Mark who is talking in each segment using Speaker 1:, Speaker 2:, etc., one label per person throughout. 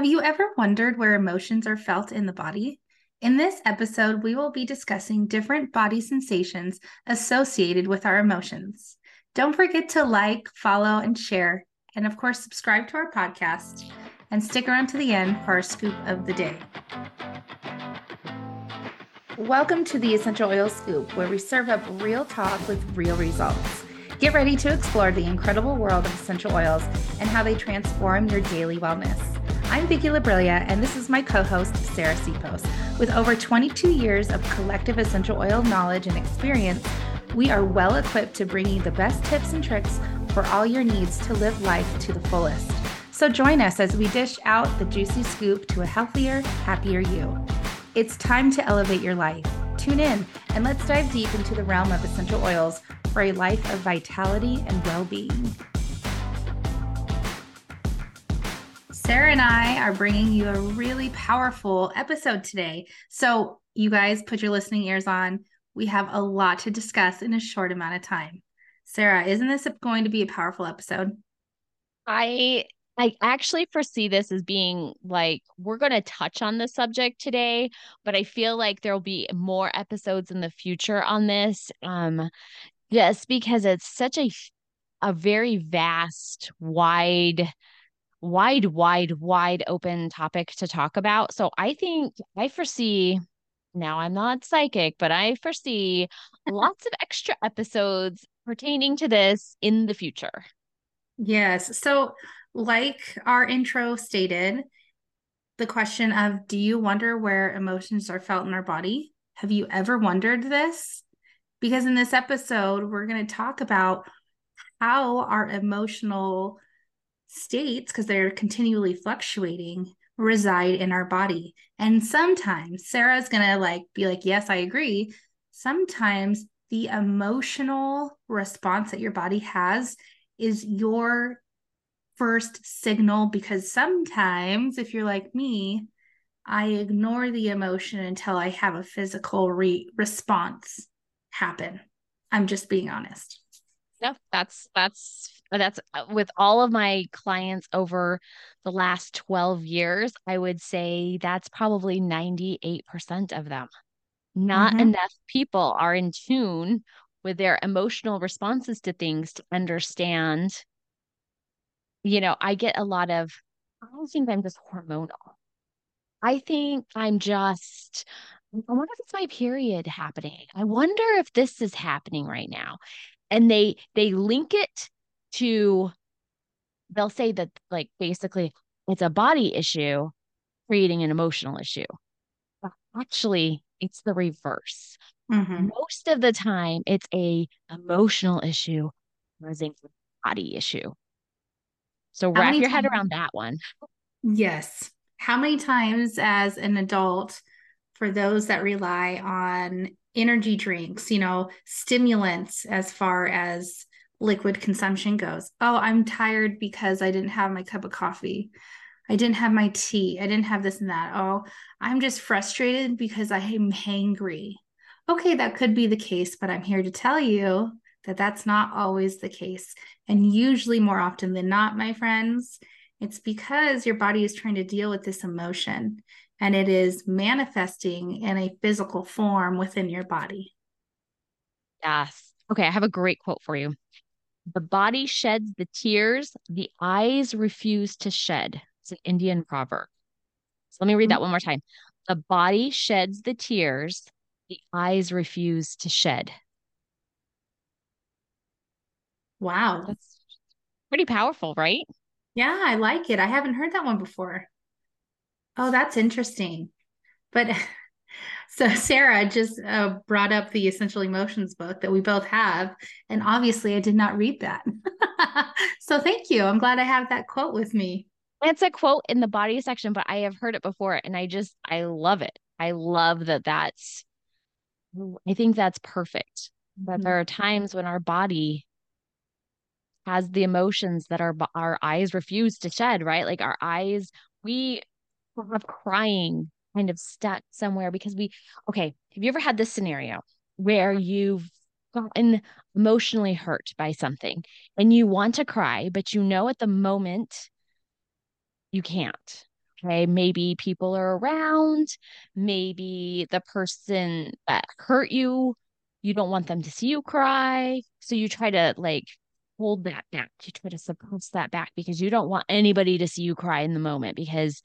Speaker 1: Have you ever wondered where emotions are felt in the body? In this episode, we will be discussing different body sensations associated with our emotions. Don't forget to like, follow, and share. And of course, subscribe to our podcast and stick around to the end for our scoop of the day. Welcome to the Essential Oil Scoop, where we serve up real talk with real results. Get ready to explore the incredible world of essential oils and how they transform your daily wellness. I'm Vicki Labrilla, and this is my co host, Sarah Sipos. With over 22 years of collective essential oil knowledge and experience, we are well equipped to bring you the best tips and tricks for all your needs to live life to the fullest. So join us as we dish out the juicy scoop to a healthier, happier you. It's time to elevate your life. Tune in and let's dive deep into the realm of essential oils for a life of vitality and well being. Sarah and I are bringing you a really powerful episode today. So, you guys put your listening ears on. We have a lot to discuss in a short amount of time. Sarah, isn't this going to be a powerful episode?
Speaker 2: I I actually foresee this as being like we're going to touch on the subject today, but I feel like there'll be more episodes in the future on this. Um just because it's such a a very vast, wide wide, wide, wide open topic to talk about. So I think I foresee now I'm not psychic, but I foresee lots of extra episodes pertaining to this in the future.
Speaker 1: Yes. So, like our intro stated, the question of do you wonder where emotions are felt in our body? Have you ever wondered this? Because in this episode, we're going to talk about how our emotional states, because they're continually fluctuating, reside in our body. And sometimes Sarah's going to like be like, yes, I agree. Sometimes the emotional response that your body has is your first signal because sometimes if you're like me, I ignore the emotion until I have a physical re- response happen. I'm just being honest.
Speaker 2: No, that's that's that's uh, with all of my clients over the last 12 years, I would say that's probably 98% of them. Not mm-hmm. enough people are in tune with their emotional responses to things to understand. You know, I get a lot of, I don't think I'm just hormonal. I think I'm just, I wonder if it's my period happening. I wonder if this is happening right now. And they they link it to they'll say that like basically it's a body issue creating an emotional issue but actually it's the reverse mm-hmm. most of the time it's a emotional issue causing a body issue so wrap your times? head around that one
Speaker 1: yes how many times as an adult for those that rely on energy drinks you know stimulants as far as liquid consumption goes. Oh, I'm tired because I didn't have my cup of coffee. I didn't have my tea. I didn't have this and that. Oh, I'm just frustrated because I am hangry. Okay, that could be the case, but I'm here to tell you that that's not always the case. And usually, more often than not, my friends, it's because your body is trying to deal with this emotion and it is manifesting in a physical form within your body.
Speaker 2: Yes. Okay, I have a great quote for you. The body sheds the tears, the eyes refuse to shed. It's an Indian proverb. So let me read that mm-hmm. one more time. The body sheds the tears, the eyes refuse to shed.
Speaker 1: Wow.
Speaker 2: That's pretty powerful, right?
Speaker 1: Yeah, I like it. I haven't heard that one before. Oh, that's interesting. But So Sarah just uh, brought up the Essential Emotions book that we both have, and obviously I did not read that. so thank you. I'm glad I have that quote with me.
Speaker 2: It's a quote in the body section, but I have heard it before, and I just I love it. I love that. That's I think that's perfect. But mm-hmm. there are times when our body has the emotions that our our eyes refuse to shed. Right, like our eyes, we have crying kind of stuck somewhere because we okay have you ever had this scenario where you've gotten emotionally hurt by something and you want to cry but you know at the moment you can't Okay, maybe people are around, maybe the person that hurt you, you don't want them to see you cry. So you try to like hold that back. You try to suppress that back because you don't want anybody to see you cry in the moment because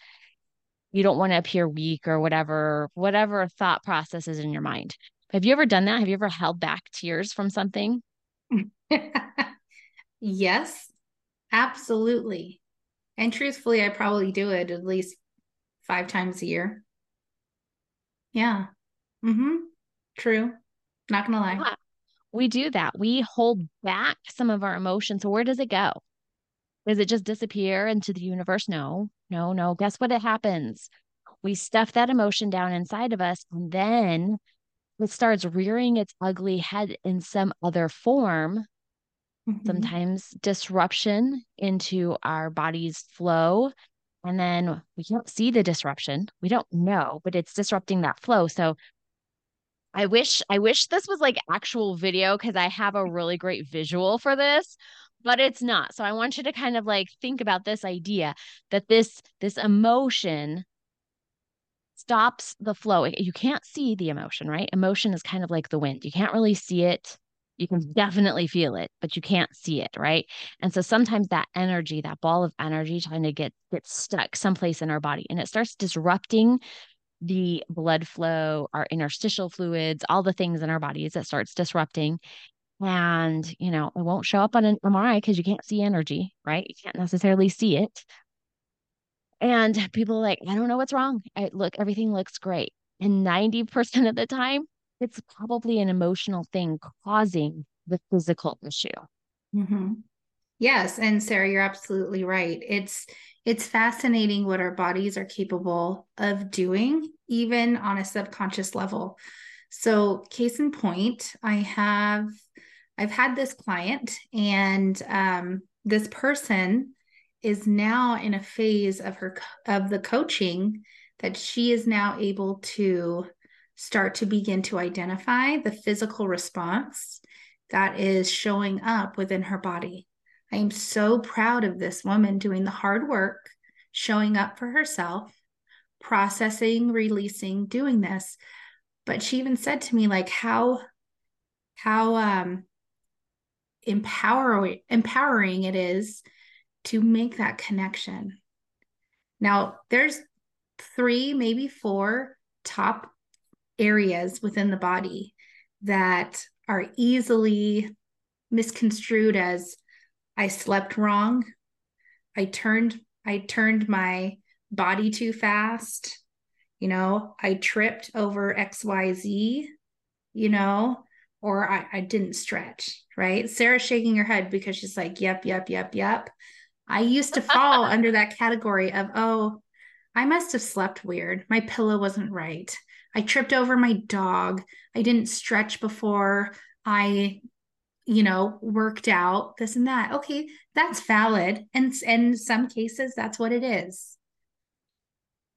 Speaker 2: you don't want to appear weak or whatever, whatever thought process is in your mind. Have you ever done that? Have you ever held back tears from something?
Speaker 1: yes, absolutely. And truthfully, I probably do it at least five times a year. Yeah. Mm-hmm. True. Not gonna lie. Yeah,
Speaker 2: we do that. We hold back some of our emotions. So where does it go? Does it just disappear into the universe? No, no, no. Guess what? It happens. We stuff that emotion down inside of us, and then it starts rearing its ugly head in some other form. Mm-hmm. Sometimes disruption into our body's flow. And then we can't see the disruption. We don't know, but it's disrupting that flow. So I wish I wish this was like actual video because I have a mm. really great visual for this, but it's not. So I want you to kind of like think about this idea that this this emotion stops the flow. You can't see the emotion, right? Emotion is kind of like the wind. You can't really see it. You can definitely feel it, but you can't see it, right? And so sometimes that energy, that ball of energy trying to get get stuck someplace in our body and it starts disrupting the blood flow, our interstitial fluids, all the things in our bodies that starts disrupting. And, you know, it won't show up on an MRI because you can't see energy, right? You can't necessarily see it. And people like, I don't know what's wrong. I look, everything looks great. And 90% of the time, it's probably an emotional thing causing the physical issue.
Speaker 1: Mm-hmm. Yes, and Sarah, you're absolutely right. It's it's fascinating what our bodies are capable of doing, even on a subconscious level. So, case in point, I have I've had this client, and um, this person is now in a phase of her of the coaching that she is now able to start to begin to identify the physical response that is showing up within her body. I am so proud of this woman doing the hard work, showing up for herself, processing, releasing, doing this. But she even said to me, like, how, how um empowering empowering it is to make that connection. Now, there's three, maybe four top areas within the body that are easily misconstrued as I slept wrong. I turned I turned my body too fast. You know, I tripped over XYZ, you know, or I, I didn't stretch, right? Sarah's shaking her head because she's like, yep, yep, yep, yep. I used to fall under that category of, oh, I must have slept weird. My pillow wasn't right. I tripped over my dog. I didn't stretch before I, you know, worked out this and that. Okay, that's valid. And in some cases, that's what it is.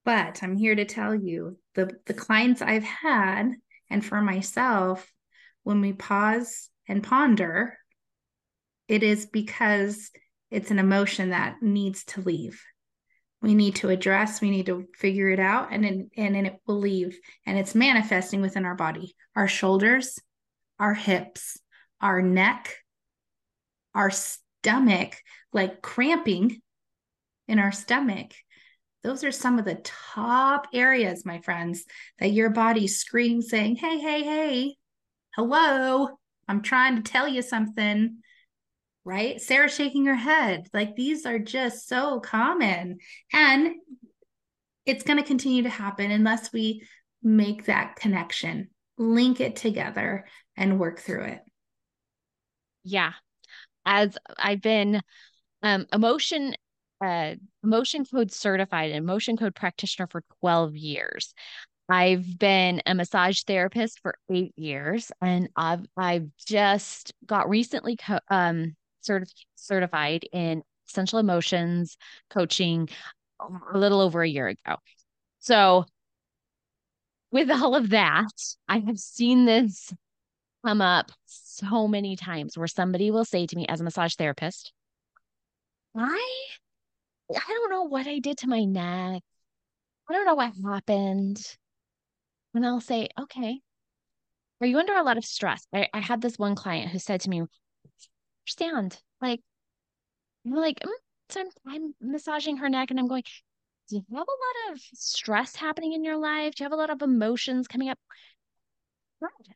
Speaker 1: But I'm here to tell you the, the clients I've had, and for myself, when we pause and ponder, it is because it's an emotion that needs to leave. We need to address, we need to figure it out, and and then it will leave. And it's manifesting within our body, our shoulders, our hips, our neck, our stomach, like cramping in our stomach. Those are some of the top areas, my friends, that your body screams saying, Hey, hey, hey, hello, I'm trying to tell you something right? Sarah shaking her head. Like these are just so common. And it's going to continue to happen unless we make that connection, link it together, and work through it.
Speaker 2: Yeah. As I've been um, emotion uh, emotion code certified and emotion code practitioner for 12 years. I've been a massage therapist for eight years, and I've I've just got recently co- um, certi- certified in essential emotions coaching a little over a year ago. So, with all of that, I have seen this come up so many times where somebody will say to me as a massage therapist, I I don't know what I did to my neck I don't know what happened. And I'll say, okay, are you under a lot of stress? I, I had this one client who said to me, understand, like, I'm like, mm. so I'm, I'm massaging her neck and I'm going, do you have a lot of stress happening in your life? Do you have a lot of emotions coming up?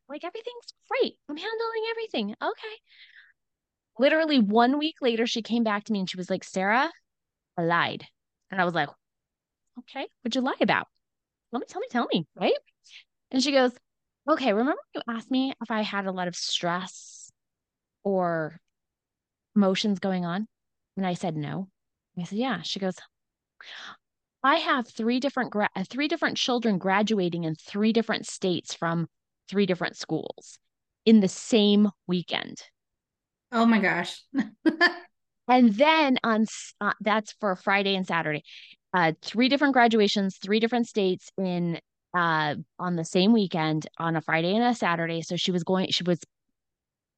Speaker 2: Like everything's great. I'm handling everything. Okay. Literally one week later, she came back to me and she was like, Sarah, I lied. And I was like, okay, what'd you lie about? Let me tell me, tell me, right? And she goes, okay, remember you asked me if I had a lot of stress or emotions going on? And I said, no. I said, yeah. She goes, I have three different gra- three different children graduating in three different states from three different schools in the same weekend.
Speaker 1: Oh my gosh.
Speaker 2: and then on uh, that's for Friday and Saturday. Uh, three different graduations, three different states in uh on the same weekend on a Friday and a Saturday. So she was going she was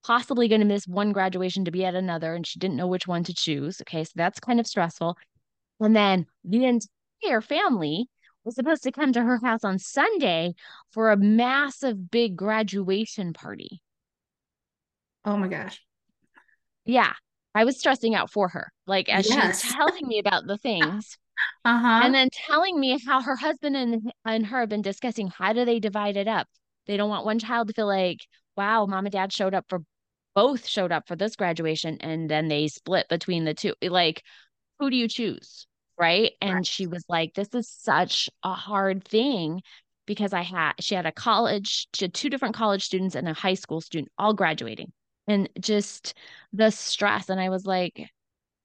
Speaker 2: possibly going to miss one graduation to be at another and she didn't know which one to choose. Okay, so that's kind of stressful. And then the entire family was supposed to come to her house on Sunday for a massive big graduation party.
Speaker 1: Oh my gosh.
Speaker 2: Yeah. I was stressing out for her. Like as yes. she's telling me about the things. Uh-huh. And then telling me how her husband and, and her have been discussing how do they divide it up. They don't want one child to feel like, wow, mom and dad showed up for both showed up for this graduation and then they split between the two. Like, who do you choose? Right? And right. she was like this is such a hard thing because i had she had a college she had two different college students and a high school student all graduating. And just the stress. And i was like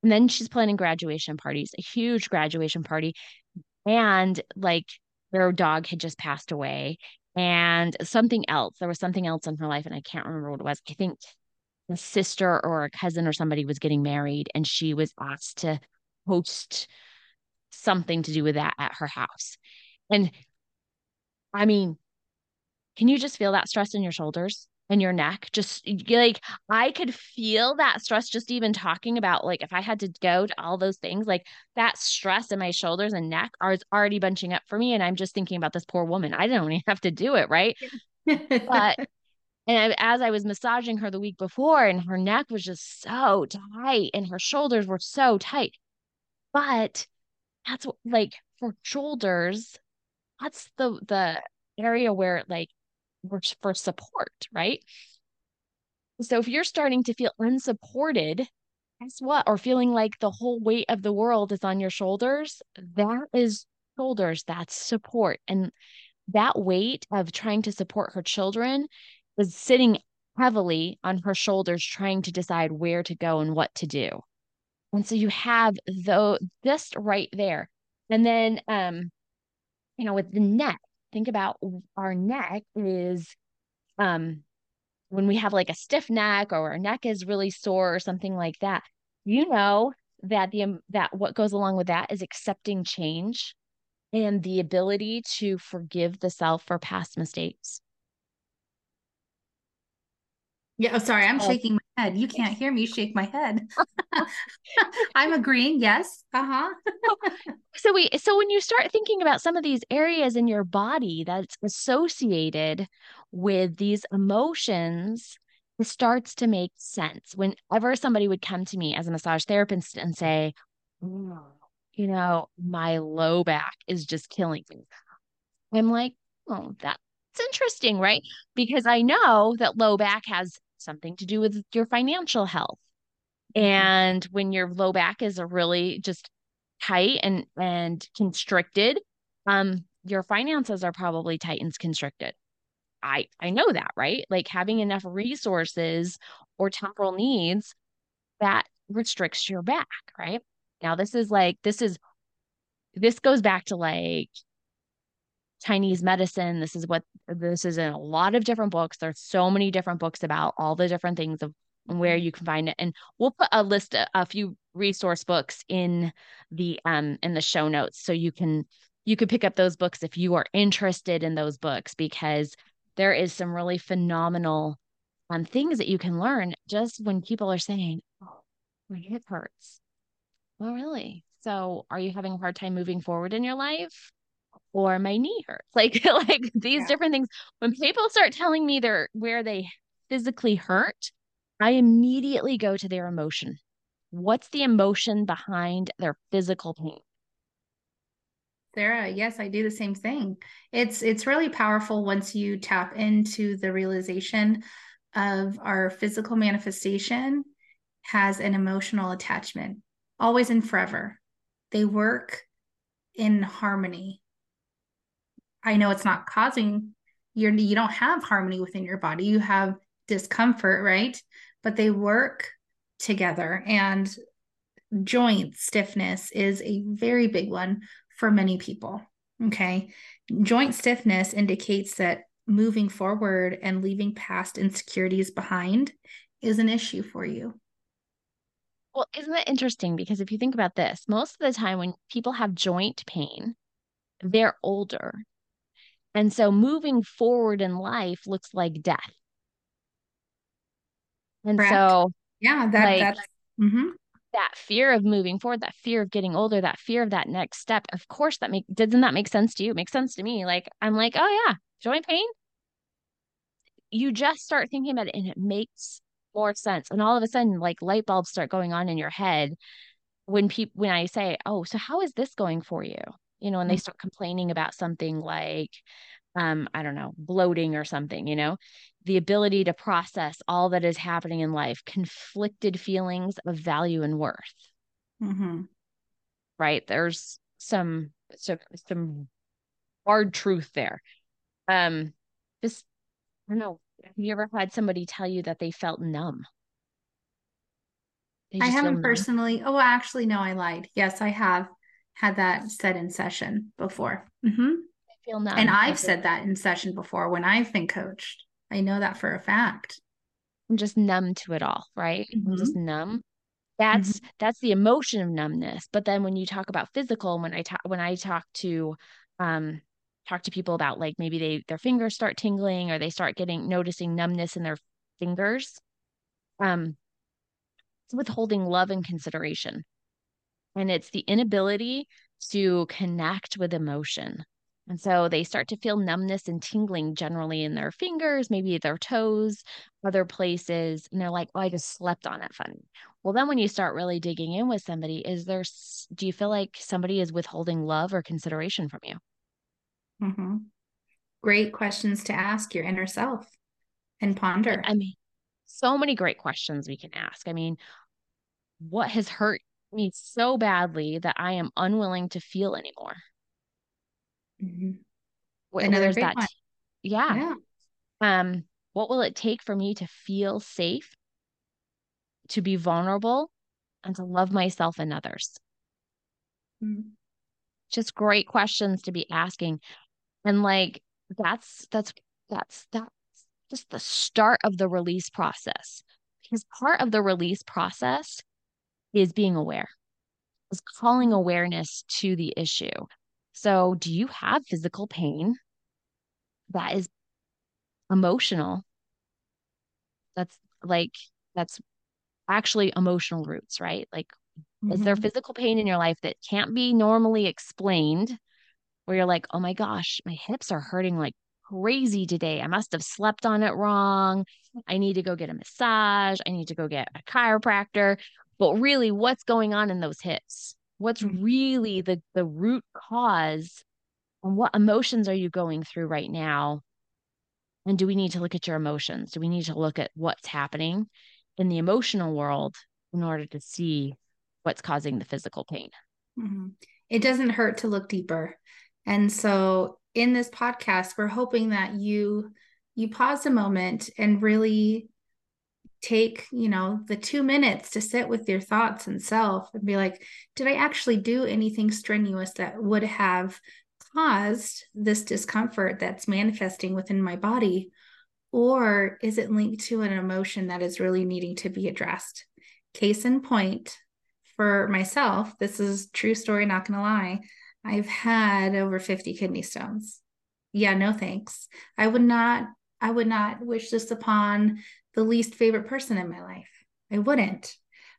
Speaker 2: and then she's planning graduation parties a huge graduation party. And like their dog had just passed away. And something else there was something else in her life and i can't remember what it was. I think a sister or a cousin or somebody was getting married and she was asked to host something to do with that at her house. And I mean, can you just feel that stress in your shoulders and your neck? Just like I could feel that stress just even talking about like if I had to go to all those things, like that stress in my shoulders and neck are already bunching up for me. And I'm just thinking about this poor woman. I don't even have to do it, right? but and I, as I was massaging her the week before, and her neck was just so tight and her shoulders were so tight. But that's like for shoulders, that's the the area where like works for support, right? So if you're starting to feel unsupported, guess what? Or feeling like the whole weight of the world is on your shoulders, that is shoulders, that's support. And that weight of trying to support her children was sitting heavily on her shoulders, trying to decide where to go and what to do. And so you have though just right there. And then um, you know, with the neck, think about our neck is um when we have like a stiff neck or our neck is really sore or something like that, you know that the um, that what goes along with that is accepting change and the ability to forgive the self for past mistakes.
Speaker 1: Yeah, oh, sorry, I'm shaking my head. You can't hear me shake my head. I'm agreeing. Yes. Uh-huh.
Speaker 2: so we so when you start thinking about some of these areas in your body that's associated with these emotions, it starts to make sense. Whenever somebody would come to me as a massage therapist and say, oh, you know, my low back is just killing me. I'm like, oh, that's interesting, right? Because I know that low back has something to do with your financial health. Mm-hmm. And when your low back is a really just tight and and constricted, um, your finances are probably tight and constricted. I I know that, right? Like having enough resources or temporal needs that restricts your back, right? Now this is like this is this goes back to like Chinese medicine. This is what this is in a lot of different books. There's so many different books about all the different things of where you can find it. And we'll put a list, a, a few resource books in the um in the show notes so you can you could pick up those books if you are interested in those books because there is some really phenomenal um, things that you can learn just when people are saying, "Oh, my hip hurts." Well, really? So, are you having a hard time moving forward in your life? Or my knee hurts. Like like these yeah. different things. When people start telling me they're where they physically hurt, I immediately go to their emotion. What's the emotion behind their physical pain?
Speaker 1: Sarah, yes, I do the same thing. It's it's really powerful once you tap into the realization of our physical manifestation has an emotional attachment, always and forever. They work in harmony. I know it's not causing you're you don't have harmony within your body. You have discomfort, right? But they work together and joint stiffness is a very big one for many people. Okay. Joint stiffness indicates that moving forward and leaving past insecurities behind is an issue for you.
Speaker 2: Well, isn't that interesting? Because if you think about this, most of the time when people have joint pain, they're older. And so moving forward in life looks like death. And Correct. so,
Speaker 1: yeah, that, like, that's, mm-hmm
Speaker 2: that fear of moving forward, that fear of getting older, that fear of that next step. Of course, that make doesn't that make sense to you? It makes sense to me. Like I'm like, oh yeah, joint pain. You just start thinking about it, and it makes more sense. And all of a sudden, like light bulbs start going on in your head when people when I say, oh, so how is this going for you? You know, and they mm. start complaining about something like, um, I don't know, bloating or something. You know, the ability to process all that is happening in life, conflicted feelings of value and worth. Mm-hmm. Right? There's some some some hard truth there. Um, just I don't know. Have you ever had somebody tell you that they felt numb?
Speaker 1: They I haven't personally. Oh, actually, no, I lied. Yes, I have had that said in session before. Mm-hmm. I feel numb. And I've said that in session before when I've been coached. I know that for a fact.
Speaker 2: I'm just numb to it all, right? mm-hmm. I'm just numb. That's mm-hmm. that's the emotion of numbness. But then when you talk about physical, when I talk when I talk to um talk to people about like maybe they their fingers start tingling or they start getting noticing numbness in their fingers, um it's withholding love and consideration. And it's the inability to connect with emotion. And so they start to feel numbness and tingling generally in their fingers, maybe their toes, other places. And they're like, oh, I just slept on it funny. Well, then when you start really digging in with somebody, is there, do you feel like somebody is withholding love or consideration from you?
Speaker 1: Mm-hmm. Great questions to ask your inner self and ponder.
Speaker 2: I mean, so many great questions we can ask. I mean, what has hurt me so badly that I am unwilling to feel anymore? Mm-hmm. Another that. One. Yeah. yeah. Um, what will it take for me to feel safe, to be vulnerable, and to love myself and others? Mm-hmm. Just great questions to be asking. And like that's that's that's that's just the start of the release process. Because part of the release process is being aware, is calling awareness to the issue. So, do you have physical pain that is emotional? That's like, that's actually emotional roots, right? Like, mm-hmm. is there mm-hmm. physical pain in your life that can't be normally explained? Where you're like, oh my gosh, my hips are hurting like crazy today. I must have slept on it wrong. I need to go get a massage. I need to go get a chiropractor. But really, what's going on in those hips? what's mm-hmm. really the the root cause and what emotions are you going through right now and do we need to look at your emotions do we need to look at what's happening in the emotional world in order to see what's causing the physical pain
Speaker 1: mm-hmm. it doesn't hurt to look deeper and so in this podcast we're hoping that you you pause a moment and really take you know the two minutes to sit with your thoughts and self and be like did i actually do anything strenuous that would have caused this discomfort that's manifesting within my body? Or is it linked to an emotion that is really needing to be addressed? Case in point for myself this is true story not gonna lie i've had over 50 kidney stones. Yeah no thanks. I would not i would not wish this upon the least favorite person in my life. I wouldn't.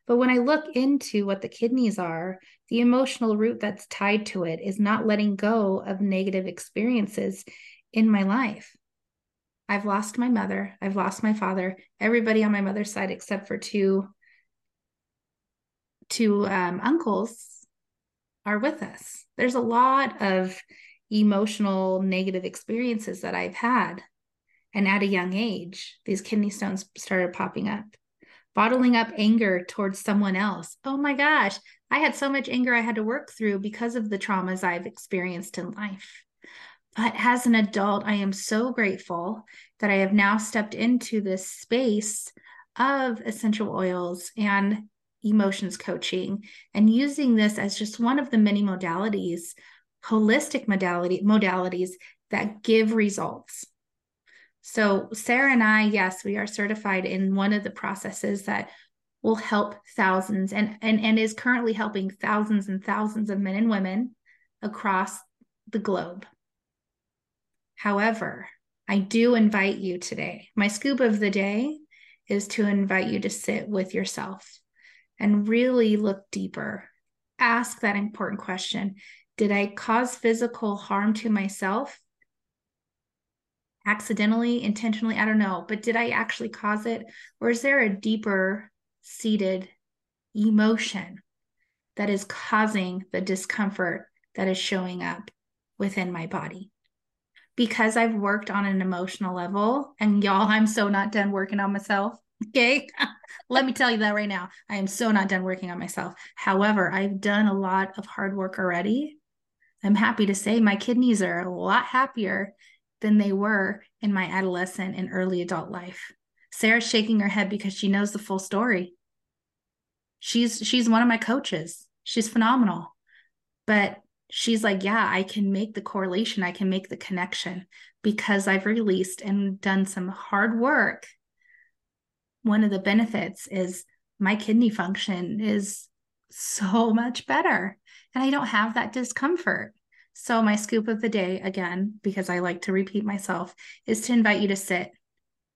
Speaker 1: But when I look into what the kidneys are, the emotional root that's tied to it is not letting go of negative experiences in my life. I've lost my mother, I've lost my father, everybody on my mother's side except for two two um, uncles are with us. There's a lot of emotional negative experiences that I've had. And at a young age, these kidney stones started popping up. Bottling up anger towards someone else. Oh my gosh, I had so much anger I had to work through because of the traumas I've experienced in life. But as an adult, I am so grateful that I have now stepped into this space of essential oils and emotions coaching and using this as just one of the many modalities, holistic modality modalities that give results. So Sarah and I, yes, we are certified in one of the processes that will help thousands and, and, and is currently helping thousands and thousands of men and women across the globe. However, I do invite you today. My scoop of the day is to invite you to sit with yourself and really look deeper. Ask that important question Did I cause physical harm to myself? Accidentally, intentionally, I don't know, but did I actually cause it? Or is there a deeper seated emotion that is causing the discomfort that is showing up within my body? Because I've worked on an emotional level, and y'all, I'm so not done working on myself. Okay. Let me tell you that right now. I am so not done working on myself. However, I've done a lot of hard work already. I'm happy to say my kidneys are a lot happier than they were in my adolescent and early adult life. Sarah's shaking her head because she knows the full story. She's she's one of my coaches. She's phenomenal. But she's like, "Yeah, I can make the correlation. I can make the connection because I've released and done some hard work one of the benefits is my kidney function is so much better and I don't have that discomfort. So, my scoop of the day, again, because I like to repeat myself, is to invite you to sit.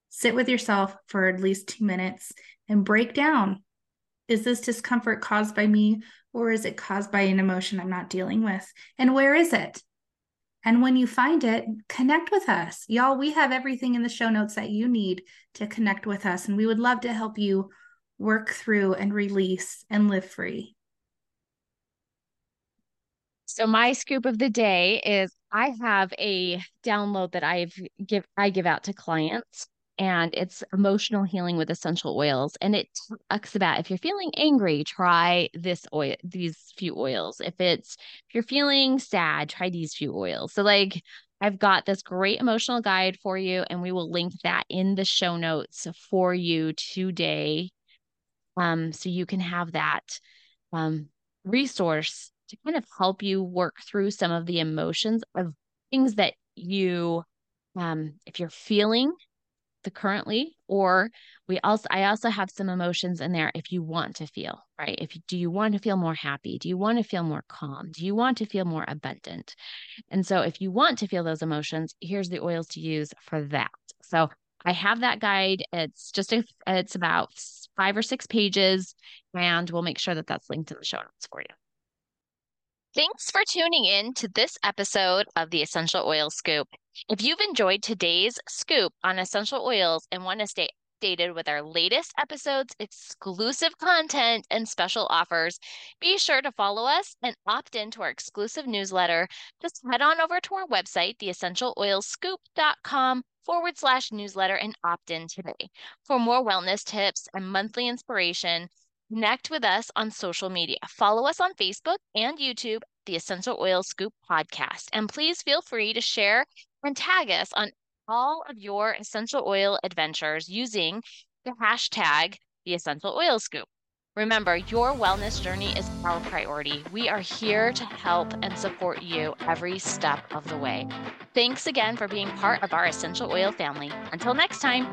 Speaker 1: Sit with yourself for at least two minutes and break down is this discomfort caused by me or is it caused by an emotion I'm not dealing with? And where is it? And when you find it, connect with us. Y'all, we have everything in the show notes that you need to connect with us. And we would love to help you work through and release and live free.
Speaker 2: So my scoop of the day is I have a download that I've give I give out to clients and it's emotional healing with essential oils and it talks about if you're feeling angry try this oil these few oils. If it's if you're feeling sad try these few oils. So like I've got this great emotional guide for you and we will link that in the show notes for you today. Um so you can have that um resource to kind of help you work through some of the emotions of things that you um if you're feeling the currently or we also i also have some emotions in there if you want to feel right? If you, do you want to feel more happy? Do you want to feel more calm? Do you want to feel more abundant? And so if you want to feel those emotions here's the oils to use for that. So i have that guide. It's just a, it's about five or six pages and we'll make sure that that's linked in the show notes for you Thanks for tuning in to this episode of the Essential Oil Scoop. If you've enjoyed today's scoop on essential oils and want to stay updated with our latest episodes, exclusive content, and special offers, be sure to follow us and opt into our exclusive newsletter. Just head on over to our website, theessentialoilscoop.com forward slash newsletter, and opt in today. For more wellness tips and monthly inspiration, Connect with us on social media. Follow us on Facebook and YouTube, the Essential Oil Scoop podcast. And please feel free to share and tag us on all of your essential oil adventures using the hashtag the Essential Oil Scoop. Remember, your wellness journey is our priority. We are here to help and support you every step of the way. Thanks again for being part of our essential oil family. Until next time.